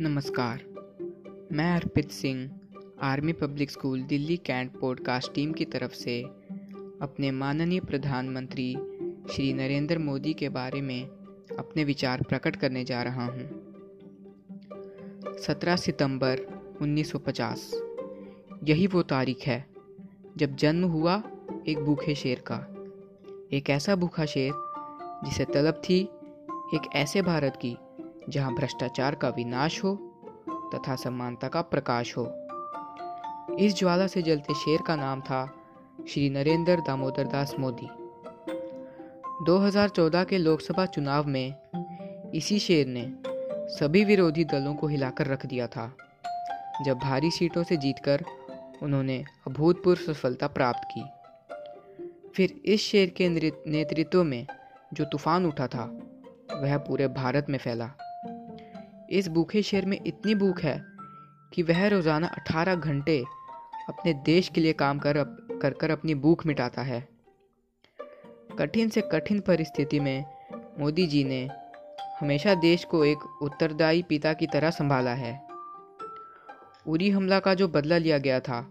नमस्कार। मैं Arpit Singh, army public school Delhi cantt podcast team की तरफ़ से अपने माननीय प्रधानमंत्री श्री नरेंद्र मोदी के बारे में अपने विचार प्रकट करने जा रहा हूँ। 17 सितंबर 1950 यही वो तारीख है जब जन्म हुआ एक भूखे शेर का। एक ऐसा भूखा शेर जिसे तलब थी एक ऐसे भारत की जहाँ भ्रष्टाचार का विनाश हो तथा समानता का प्रकाश हो। इस ज्वाला से जलते शेर का नाम था श्री नरेंद्र दामोदर दास मोदी। 2014 के लोकसभा चुनाव में इसी शेर ने सभी विरोधी दलों को हिलाकर रख दिया था, जब भारी सीटों से जीतकर उन्होंने अभूतपूर्व सफलता प्राप्त की। फिर इस शेर के नेतृत्व में जो तूफ़ान उठा था, वह पूरे भारत में फैला। इस भूखे शेर में इतनी भूख है कि वह रोज़ाना 18 घंटे अपने देश के लिए काम कर कर कर अपनी भूख मिटाता है। कठिन से कठिन परिस्थिति में मोदी जी ने हमेशा देश को एक उत्तरदायी पिता की तरह संभाला है। उरी हमला का जो बदला लिया गया था,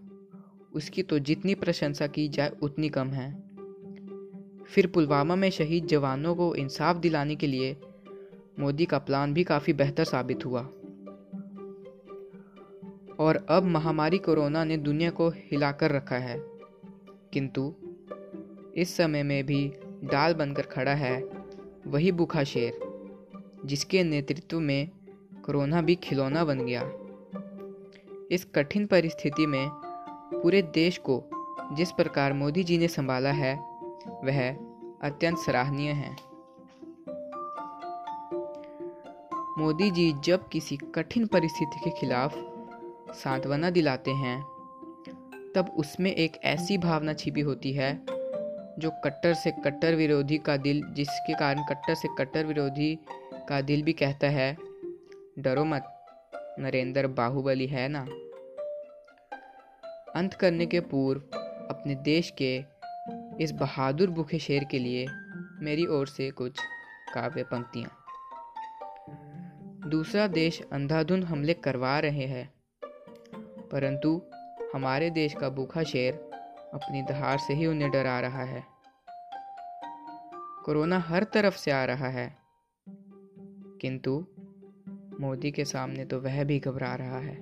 उसकी तो जितनी प्रशंसा की जाए उतनी कम है। फिर पुलवामा में शहीद जवानों को इंसाफ दिलाने के लिए मोदी का प्लान भी काफ़ी बेहतर साबित हुआ। और अब महामारी कोरोना ने दुनिया को हिलाकर रखा है। किंतु इस समय में भी डाल बनकर खड़ा है वही भूखा शेर, जिसके नेतृत्व में कोरोना भी खिलौना बन गया। इस कठिन परिस्थिति में पूरे देश को जिस प्रकार मोदी जी ने संभाला है, वह अत्यंत सराहनीय है। मोदी जी जब किसी कठिन परिस्थिति के खिलाफ सांत्वना दिलाते हैं, तब उसमें एक ऐसी भावना छिपी होती है, जो कट्टर से कट्टर विरोधी का दिल, जिसके कारण कट्टर से कट्टर विरोधी का दिल भी कहता है, डरो मत, नरेंद्र बाहुबली है ना? अंत करने के पूर्व, अपने देश के इस बहादुर भूखे शेर के लिए मेरी ओर से कुछ काव्य पंक्तियाँ दूसरा देश अंधाधुंध हमले करवा रहे हैं। परंतु हमारे देश का भूखा शेर अपनी दहाड़ से ही उन्हें डरा रहा है। कोरोना हर तरफ़ से आ रहा है। किंतु मोदी के सामने तो वह भी घबरा रहा है।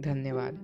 धन्यवाद।